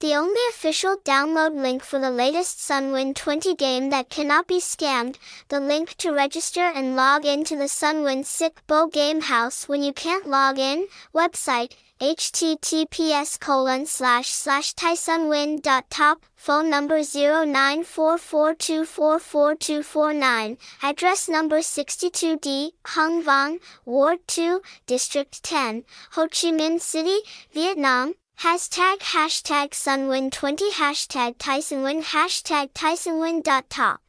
The only official download link for the latest Sunwin 20 game that cannot be scammed, the link to register and log in to the Sunwin Sic Bo Game House when you can't log in, website, https colon slash slash top phone number 0944244249, address number 62D, Hung Vuong, Ward 2, District 10, Ho Chi Minh City, Vietnam, Hashtag hashtag Sunwin20 hashtag taisunwin hashtag taisunwin.top